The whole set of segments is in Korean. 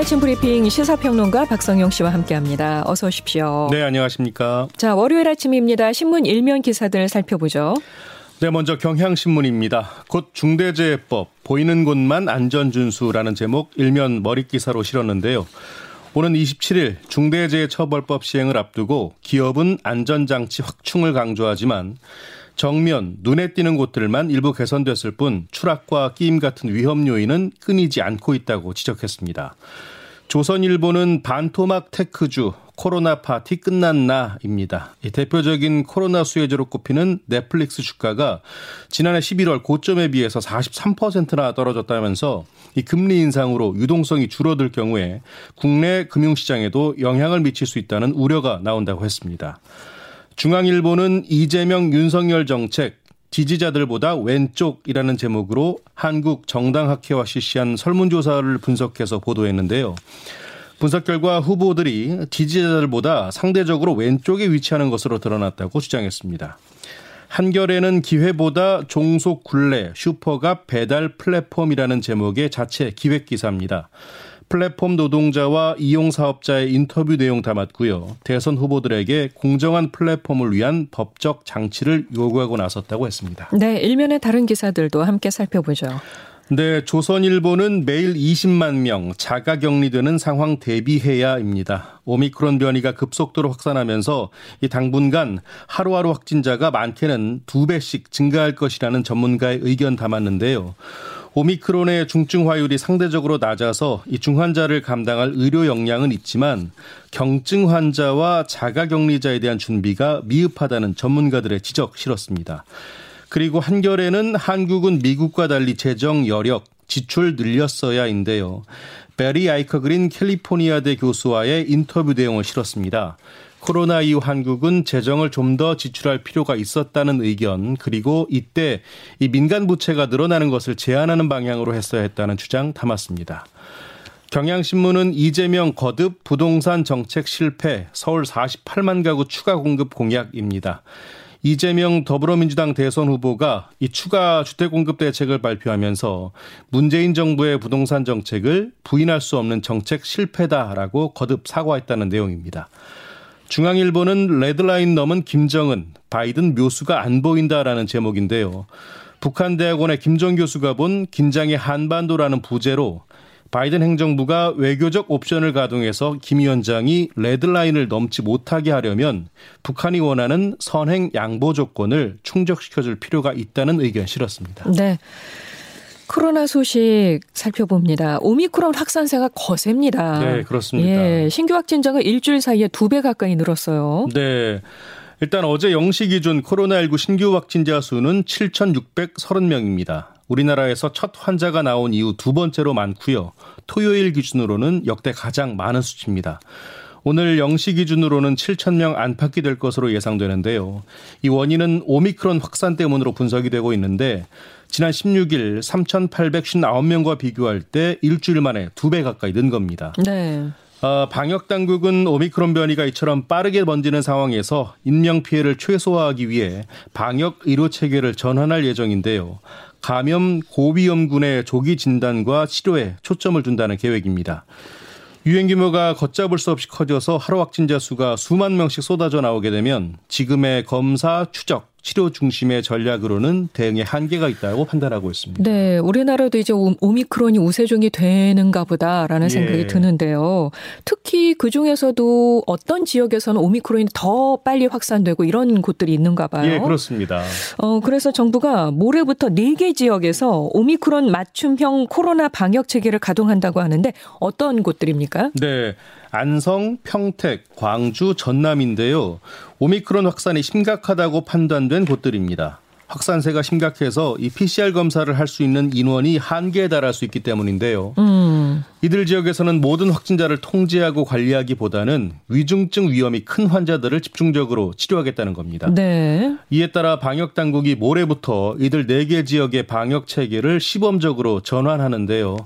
아침 브리핑 시사평론가 박성용 씨와 함께합니다. 어서 오십시오. 네, 안녕하십니까. 자, 월요일 아침입니다. 신문 일면 기사들 살펴보죠. 네, 먼저 경향신문입니다. 곧 중대재해법 보이는 곳만 안전준수라는 제목 일면 머릿기사로 실었는데요. 오는 27일 중대재해처벌법 시행을 앞두고 기업은 안전장치 확충을 강조하지만 정면, 눈에 띄는 곳들만 일부 개선됐을 뿐 추락과 끼임 같은 위험 요인은 끊이지 않고 있다고 지적했습니다. 조선일보는 반토막 테크주 코로나 파티 끝났나입니다. 대표적인 코로나 수혜주로 꼽히는 넷플릭스 주가가 지난해 11월 고점에 비해서 43%나 떨어졌다면서 이 금리 인상으로 유동성이 줄어들 경우에 국내 금융시장에도 영향을 미칠 수 있다는 우려가 나온다고 했습니다. 중앙일보는 이재명 윤석열 정책 지지자들보다 왼쪽이라는 제목으로 한국 정당학회와 실시한 설문조사를 분석해서 보도했는데요. 분석 결과 후보들이 지지자들보다 상대적으로 왼쪽에 위치하는 것으로 드러났다고 주장했습니다. 한결에는 기회보다 종속 굴레 슈퍼갑 배달 플랫폼이라는 제목의 자체 기획 기사입니다. 플랫폼 노동자와 이용 사업자의 인터뷰 내용 담았고요. 대선 후보들에게 공정한 플랫폼을 위한 법적 장치를 요구하고 나섰다고 했습니다. 네, 일면의 다른 기사들도 함께 살펴보죠. 네, 조선일보는 매일 20만 명 자가 격리되는 상황 대비해야입니다. 오미크론 변이가 급속도로 확산하면서 이 당분간 하루하루 확진자가 많게는 두 배씩 증가할 것이라는 전문가의 의견 담았는데요. 오미크론의 중증화율이 상대적으로 낮아서 이 중환자를 감당할 의료 역량은 있지만 경증 환자와 자가격리자에 대한 준비가 미흡하다는 전문가들의 지적 실었습니다. 그리고 한결에는 한국은 미국과 달리 재정 여력, 지출 늘렸어야인데요. 베리 아이커그린 캘리포니아대 교수와의 인터뷰 내용을 실었습니다. 코로나 이후 한국은 재정을 좀 더 지출할 필요가 있었다는 의견 그리고 이때 이 민간 부채가 늘어나는 것을 제한하는 방향으로 했어야 했다는 주장 담았습니다. 경향신문은 이재명 거듭 부동산 정책 실패 서울 48만 가구 추가 공급 공약입니다. 이재명 더불어민주당 대선 후보가 이 추가 주택 공급 대책을 발표하면서 문재인 정부의 부동산 정책을 부인할 수 없는 정책 실패다라고 거듭 사과했다는 내용입니다. 중앙일보는 레드라인 넘은 김정은, 바이든 묘수가 안 보인다라는 제목인데요. 북한 대학원의 김정 교수가 본 긴장의 한반도라는 부제로 바이든 행정부가 외교적 옵션을 가동해서 김 위원장이 레드라인을 넘지 못하게 하려면 북한이 원하는 선행 양보 조건을 충족시켜줄 필요가 있다는 의견 실었습니다. 네. 코로나 소식 살펴봅니다. 오미크론 확산세가 거셉니다. 네, 그렇습니다. 예, 신규 확진자가 일주일 사이에 두 배 가까이 늘었어요. 네. 일단 어제 0시 기준 코로나19 신규 확진자 수는 7,630명입니다. 우리나라에서 첫 환자가 나온 이후 두 번째로 많고요. 토요일 기준으로는 역대 가장 많은 수치입니다. 오늘 0시 기준으로는 7,000명 안팎이 될 것으로 예상되는데요. 이 원인은 오미크론 확산 때문으로 분석이 되고 있는데 지난 16일 3,859명과 비교할 때 일주일 만에 두 배 가까이 는 겁니다. 네. 어, 방역 당국은 오미크론 변이가 이처럼 빠르게 번지는 상황에서 인명 피해를 최소화하기 위해 방역 의료 체계를 전환할 예정인데요. 감염 고위험군의 조기 진단과 치료에 초점을 둔다는 계획입니다. 유행 규모가 걷잡을 수 없이 커져서 하루 확진자 수가 수만 명씩 쏟아져 나오게 되면 지금의 검사, 추적, 치료 중심의 전략으로는 대응에 한계가 있다고 판단하고 있습니다. 네, 우리나라도 이제 오미크론이 우세종이 되는가 보다라는 예. 생각이 드는데요. 특히 그 중에서도 어떤 지역에서는 오미크론이 더 빨리 확산되고 이런 곳들이 있는가 봐요. 예, 그렇습니다. 어, 그래서 정부가 모레부터 4개 지역에서 오미크론 맞춤형 코로나 방역 체계를 가동한다고 하는데 어떤 곳들입니까? 네. 안성, 평택, 광주, 전남인데요. 오미크론 확산이 심각하다고 판단된 곳들입니다. 확산세가 심각해서 이 PCR 검사를 할 수 있는 인원이 한계에 달할 수 있기 때문인데요. 음. 이들 지역에서는 모든 확진자를 통제하고 관리하기보다는 위중증 위험이 큰 환자들을 집중적으로 치료하겠다는 겁니다. 네. 이에 따라 방역 당국이 모레부터 이들 4개 지역의 방역 체계를 시범적으로 전환하는데요.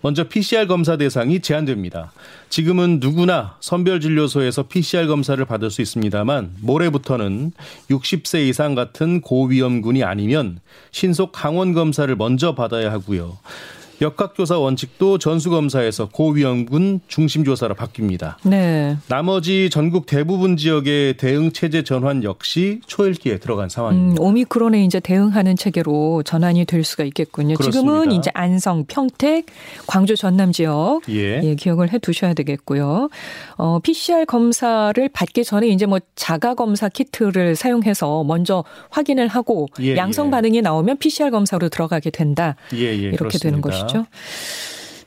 먼저 PCR 검사 대상이 제한됩니다. 지금은 누구나 선별 진료소에서 PCR 검사를 받을 수 있습니다만 모레부터는 60세 이상 같은 고위험군이 아니면 신속 항원 검사를 먼저 받아야 하고요. 역학조사 원칙도 전수검사에서 고위험군 중심조사로 바뀝니다. 네. 나머지 전국 대부분 지역의 대응 체제 전환 역시 초읽기에 들어간 상황입니다. 음, 오미크론에 이제 대응하는 체계로 전환이 될 수가 있겠군요. 그렇습니다. 지금은 이제 안성, 평택, 광주, 전남 지역 예. 예 기억을 해 두셔야 되겠고요. 어, PCR 검사를 받기 전에 이제 뭐 자가 검사 키트를 사용해서 먼저 확인을 하고 예, 양성 예. 반응이 나오면 PCR 검사로 들어가게 된다. 예, 예, 이렇게 그렇습니다. 되는 것이죠.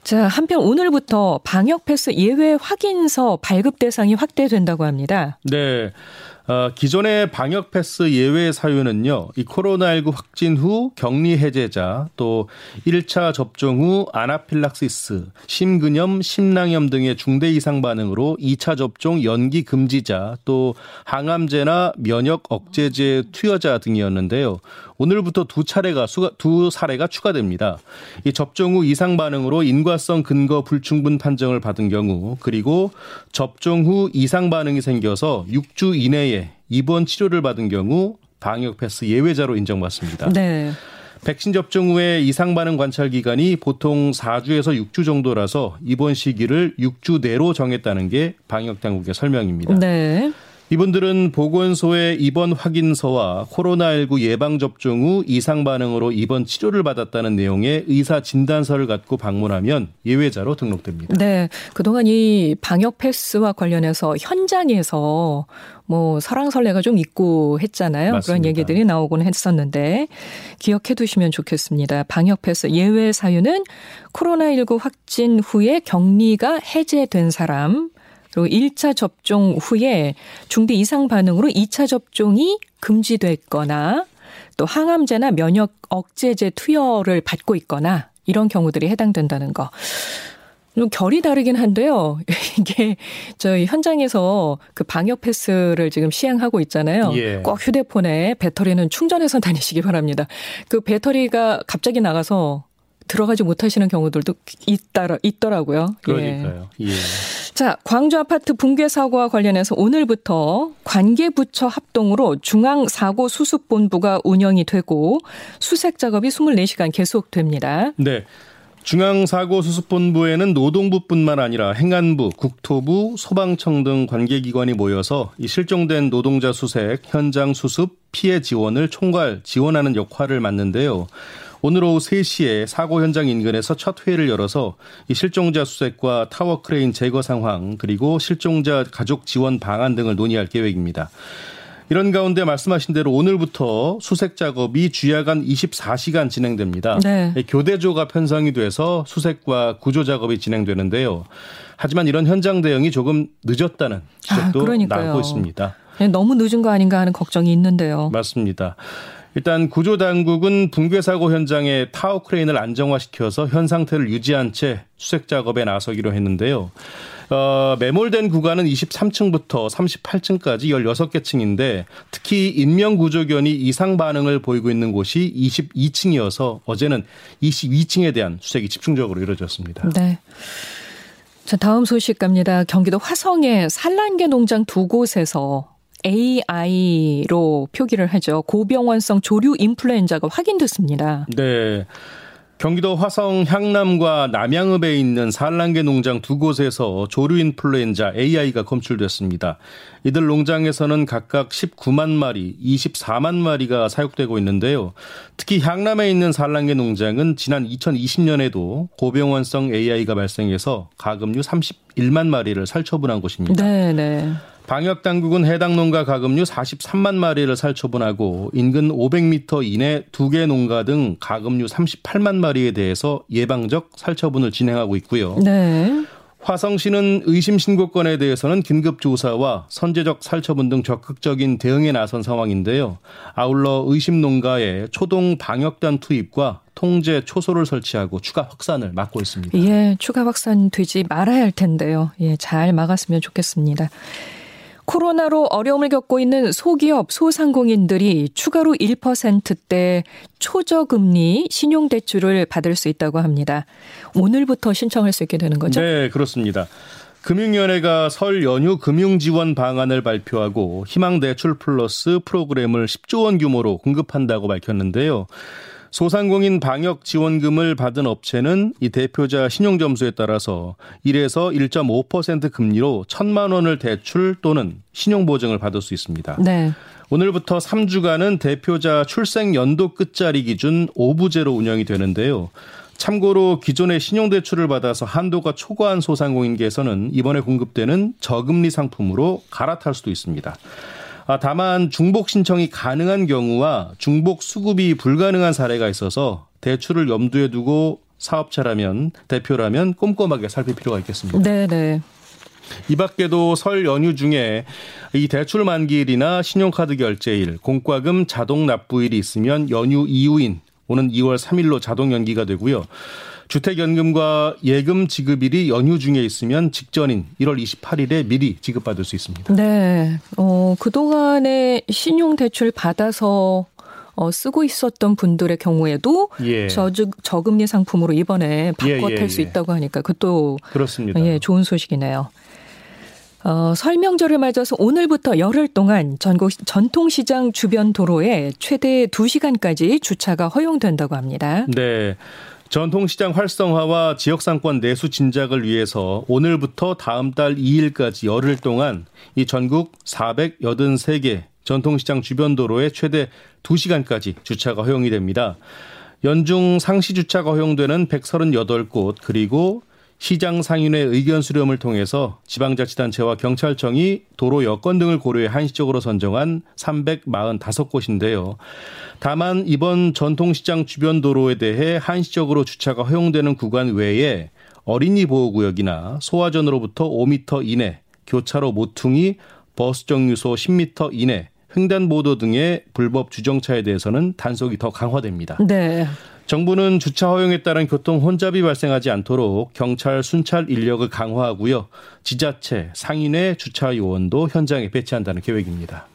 자, 한편 오늘부터 방역 패스 예외 확인서 발급 대상이 확대된다고 합니다. 네. 어, 기존의 방역 패스 예외 사유는요, 이 코로나19 확진 후 격리 해제자, 또 1차 접종 후 아나필락시스, 심근염, 심낭염 등의 중대 이상 반응으로 2차 접종 연기 금지자, 또 항암제나 면역 억제제 투여자 등이었는데요. 오늘부터 두 차례가 수가, 두 사례가 추가됩니다. 이 접종 후 이상 반응으로 인과성 근거 불충분 판정을 받은 경우 그리고 접종 후 이상 반응이 생겨서 6주 이내에 입원 치료를 받은 경우 방역 패스 예외자로 인정받습니다. 네. 백신 접종 후에 이상 반응 관찰 기간이 보통 4주에서 6주 정도라서 입원 시기를 6주 내로 정했다는 게 방역 당국의 설명입니다. 네. 이분들은 보건소의 입원 확인서와 코로나19 예방접종 후 이상 반응으로 입원 치료를 받았다는 내용의 의사 진단서를 갖고 방문하면 예외자로 등록됩니다. 네. 그동안 이 방역 패스와 관련해서 현장에서 뭐 설왕설래가 좀 있고 했잖아요. 맞습니다. 그런 얘기들이 나오곤 했었는데 기억해 두시면 좋겠습니다. 방역 패스 예외 사유는 코로나19 확진 후에 격리가 해제된 사람 그리고 1차 접종 후에 중대 이상 반응으로 2차 접종이 금지됐거나 또 항암제나 면역 억제제 투여를 받고 있거나 이런 경우들이 해당된다는 거. 좀 결이 다르긴 한데요. 이게 저희 현장에서 그 방역 패스를 지금 시행하고 있잖아요. 예. 꼭 휴대폰에 배터리는 충전해서 다니시기 바랍니다. 그 배터리가 갑자기 나가서 들어가지 못하시는 경우들도 있더라, 있더라고요. 예. 그러니까요. 예. 예. 자, 광주 아파트 붕괴 사고와 관련해서 오늘부터 관계부처 합동으로 중앙사고수습본부가 운영이 되고 수색 작업이 24시간 계속됩니다. 네. 중앙사고수습본부에는 노동부뿐만 아니라 행안부, 국토부, 소방청 등 관계기관이 모여서 이 실종된 노동자 수색, 현장 수습, 피해 지원을 총괄 지원하는 역할을 맡는데요. 오늘 오후 3시에 사고 현장 인근에서 첫 회의를 열어서 이 실종자 수색과 타워 크레인 제거 상황 그리고 실종자 가족 지원 방안 등을 논의할 계획입니다. 이런 가운데 말씀하신 대로 오늘부터 수색 작업이 주야간 24시간 진행됩니다. 네. 교대조가 편성이 돼서 수색과 구조 작업이 진행되는데요. 하지만 이런 현장 대응이 조금 늦었다는 지적도 아, 나오고 있습니다. 네, 너무 늦은 거 아닌가 하는 걱정이 있는데요. 맞습니다. 일단 구조 당국은 붕괴 사고 현장에 타워 크레인을 안정화시켜서 현 상태를 유지한 채 수색 작업에 나서기로 했는데요. 어, 매몰된 구간은 23층부터 38층까지 16개 층인데 특히 인명구조견이 이상 반응을 보이고 있는 곳이 22층이어서 어제는 22층에 대한 수색이 집중적으로 이루어졌습니다. 네. 자, 다음 소식 갑니다. 경기도 화성의 산란계 농장 두 곳에서 AI로 표기를 하죠. 고병원성 조류 인플루엔자가 확인됐습니다. 네. 경기도 화성 향남과 남양읍에 있는 산란계 농장 두 곳에서 조류 인플루엔자 AI가 검출됐습니다. 이들 농장에서는 각각 19만 마리, 24만 마리가 사육되고 있는데요. 특히 향남에 있는 산란계 농장은 지난 2020년에도 고병원성 AI가 발생해서 가금류 31만 마리를 살처분한 곳입니다. 네, 네. 방역 당국은 해당 농가 가금류 43만 마리를 살처분하고 인근 500m 이내 두 개 농가 등 가금류 38만 마리에 대해서 예방적 살처분을 진행하고 있고요. 네. 화성시는 의심 신고 건에 대해서는 긴급 조사와 선제적 살처분 등 적극적인 대응에 나선 상황인데요. 아울러 의심 농가에 초동 방역단 투입과 통제 초소를 설치하고 추가 확산을 막고 있습니다. 예, 추가 확산 되지 말아야 할 텐데요. 예, 잘 막았으면 좋겠습니다. 코로나로 어려움을 겪고 있는 소기업, 소상공인들이 추가로 1%대 초저금리 신용대출을 받을 수 있다고 합니다. 오늘부터 신청할 수 있게 되는 거죠? 네, 그렇습니다. 금융위원회가 설 연휴 금융지원 방안을 발표하고 희망대출 플러스 프로그램을 10조 원 규모로 공급한다고 밝혔는데요. 소상공인 방역 지원금을 받은 업체는 이 대표자 신용 점수에 따라서 1에서 1.5% 금리로 1천만 원을 대출 또는 신용 보증을 받을 수 있습니다. 네. 오늘부터 3주간은 대표자 출생 연도 끝자리 기준 5부제로 운영이 되는데요. 참고로 기존의 신용대출을 받아서 한도가 초과한 소상공인께서는 이번에 공급되는 저금리 상품으로 갈아탈 수도 있습니다. 아, 다만 중복 신청이 가능한 경우와 중복 수급이 불가능한 사례가 있어서 대출을 염두에 두고 사업자라면 대표라면 꼼꼼하게 살필 필요가 있겠습니다. 네, 네. 이 밖에도 설 연휴 중에 이 대출 만기일이나 신용카드 결제일, 공과금 자동 납부일이 있으면 연휴 이후인 오는 2월 3일로 자동 연기가 되고요. 주택연금과 예금 지급일이 연휴 중에 있으면 직전인 1월 28일에 미리 지급받을 수 있습니다. 네. 어, 그동안에 신용대출 받아서 어, 쓰고 있었던 분들의 경우에도 예. 저즉 저금리 상품으로 이번에 바꿔 예, 예, 탈수 예. 있다고 하니까 그것도 그렇습니다. 예, 좋은 소식이네요. 어, 설명절을 맞아서 오늘부터 열흘 동안 전국 전통시장 주변 도로에 최대 2시간까지 주차가 허용된다고 합니다. 네. 전통시장 활성화와 지역상권 내수 진작을 위해서 오늘부터 다음 달 2일까지 열흘 동안 이 전국 483개 전통시장 주변 도로에 최대 2시간까지 주차가 허용이 됩니다. 연중 상시 주차가 허용되는 138곳 그리고 시장 상인회 의견 수렴을 통해서 지방자치단체와 경찰청이 도로 여건 등을 고려해 한시적으로 선정한 345곳인데요. 다만 이번 전통시장 주변 도로에 대해 한시적으로 주차가 허용되는 구간 외에 어린이 보호구역이나 소화전으로부터 5m 이내, 교차로 모퉁이, 버스 정류소 10m 이내, 횡단보도 등의 불법 주정차에 대해서는 단속이 더 강화됩니다. 네. 정부는 주차 허용에 따른 교통 혼잡이 발생하지 않도록 경찰 순찰 인력을 강화하고요. 지자체, 상인의 주차 요원도 현장에 배치한다는 계획입니다.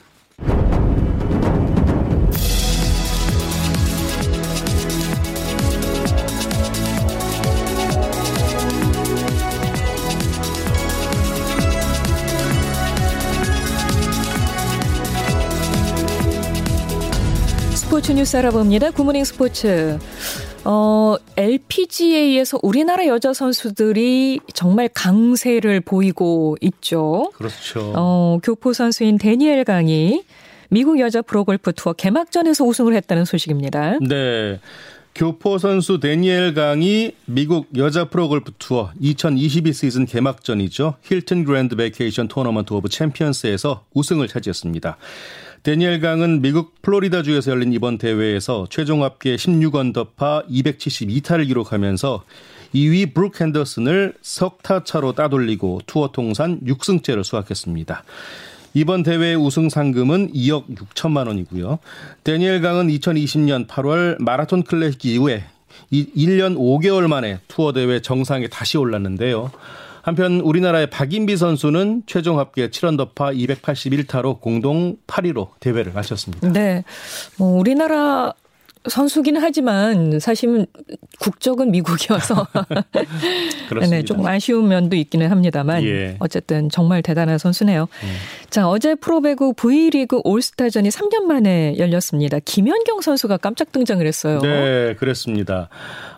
스포츠 뉴스 알아봅니다. good morning 스포츠. 어, LPGA에서 우리나라 여자 선수들이 정말 강세를 보이고 있죠. 그렇죠. 어, 교포 선수인 데니엘 강이 미국 여자 프로골프 투어 개막전에서 우승을 했다는 소식입니다. 네. 교포 선수 데니엘 강이 미국 여자 프로골프 투어 2022 시즌 개막전이죠. 힐튼 그랜드 베케이션 토너먼트 오브 챔피언스에서 우승을 차지했습니다. 데니엘 강은 미국 플로리다주에서 열린 이번 대회에서 최종 합계 16언더파 272타를 기록하면서 2위 브룩 핸더슨을 석타 차로 따돌리고 투어 통산 6승째를 수확했습니다. 이번 대회 우승 상금은 2억 6천만 원이고요. 데니엘 강은 2020년 8월 마라톤 클래식 이후에 1년 5개월 만에 투어 대회 정상에 다시 올랐는데요. 한편 우리나라의 박인비 선수는 최종 합계 7언더파 281타로 공동 8위로 대회를 마쳤습니다. 네. 뭐 우리나라 선수기는 하지만 사실은 국적은 미국이어서 네, 조금 아쉬운 면도 있기는 합니다만 예. 어쨌든 정말 대단한 선수네요. 음. 자 어제 프로배구 V리그 올스타전이 3년 만에 열렸습니다. 김연경 선수가 깜짝 등장을 했어요. 네, 그렇습니다.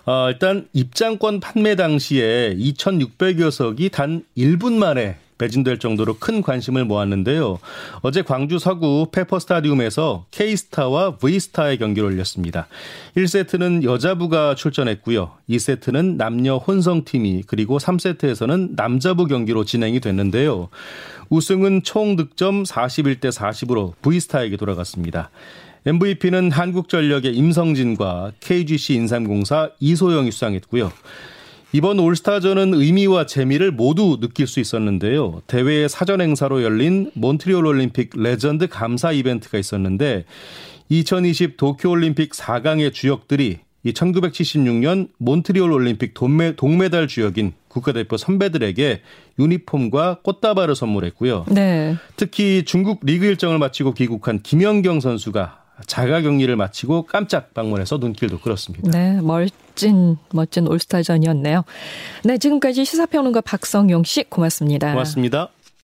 어, 일단 입장권 판매 당시에 2,600여 석이 단 1분 만에 매진될 정도로 큰 관심을 모았는데요. 어제 광주 서구 페퍼 스타디움에서 K스타와 V스타의 경기를 올렸습니다. 1세트는 여자부가 출전했고요. 2세트는 남녀 혼성팀이 그리고 3세트에서는 남자부 경기로 진행이 됐는데요. 우승은 총 득점 41대 40으로 V스타에게 돌아갔습니다. MVP는 한국전력의 임성진과 KGC 인삼공사 이소영이 수상했고요. 이번 올스타전은 의미와 재미를 모두 느낄 수 있었는데요. 대회의 사전 행사로 열린 몬트리올 올림픽 레전드 감사 이벤트가 있었는데 2020 도쿄 올림픽 4강의 주역들이 이 1976년 몬트리올 올림픽 동메, 동메달 주역인 국가대표 선배들에게 유니폼과 꽃다발을 선물했고요. 네. 특히 중국 리그 일정을 마치고 귀국한 김연경 선수가 자가 격리를 마치고 깜짝 방문해서 눈길도 끌었습니다. 네, 멋진 멋진 올스타전이었네요. 네, 지금까지 시사평론가 박성용 씨 고맙습니다. 고맙습니다.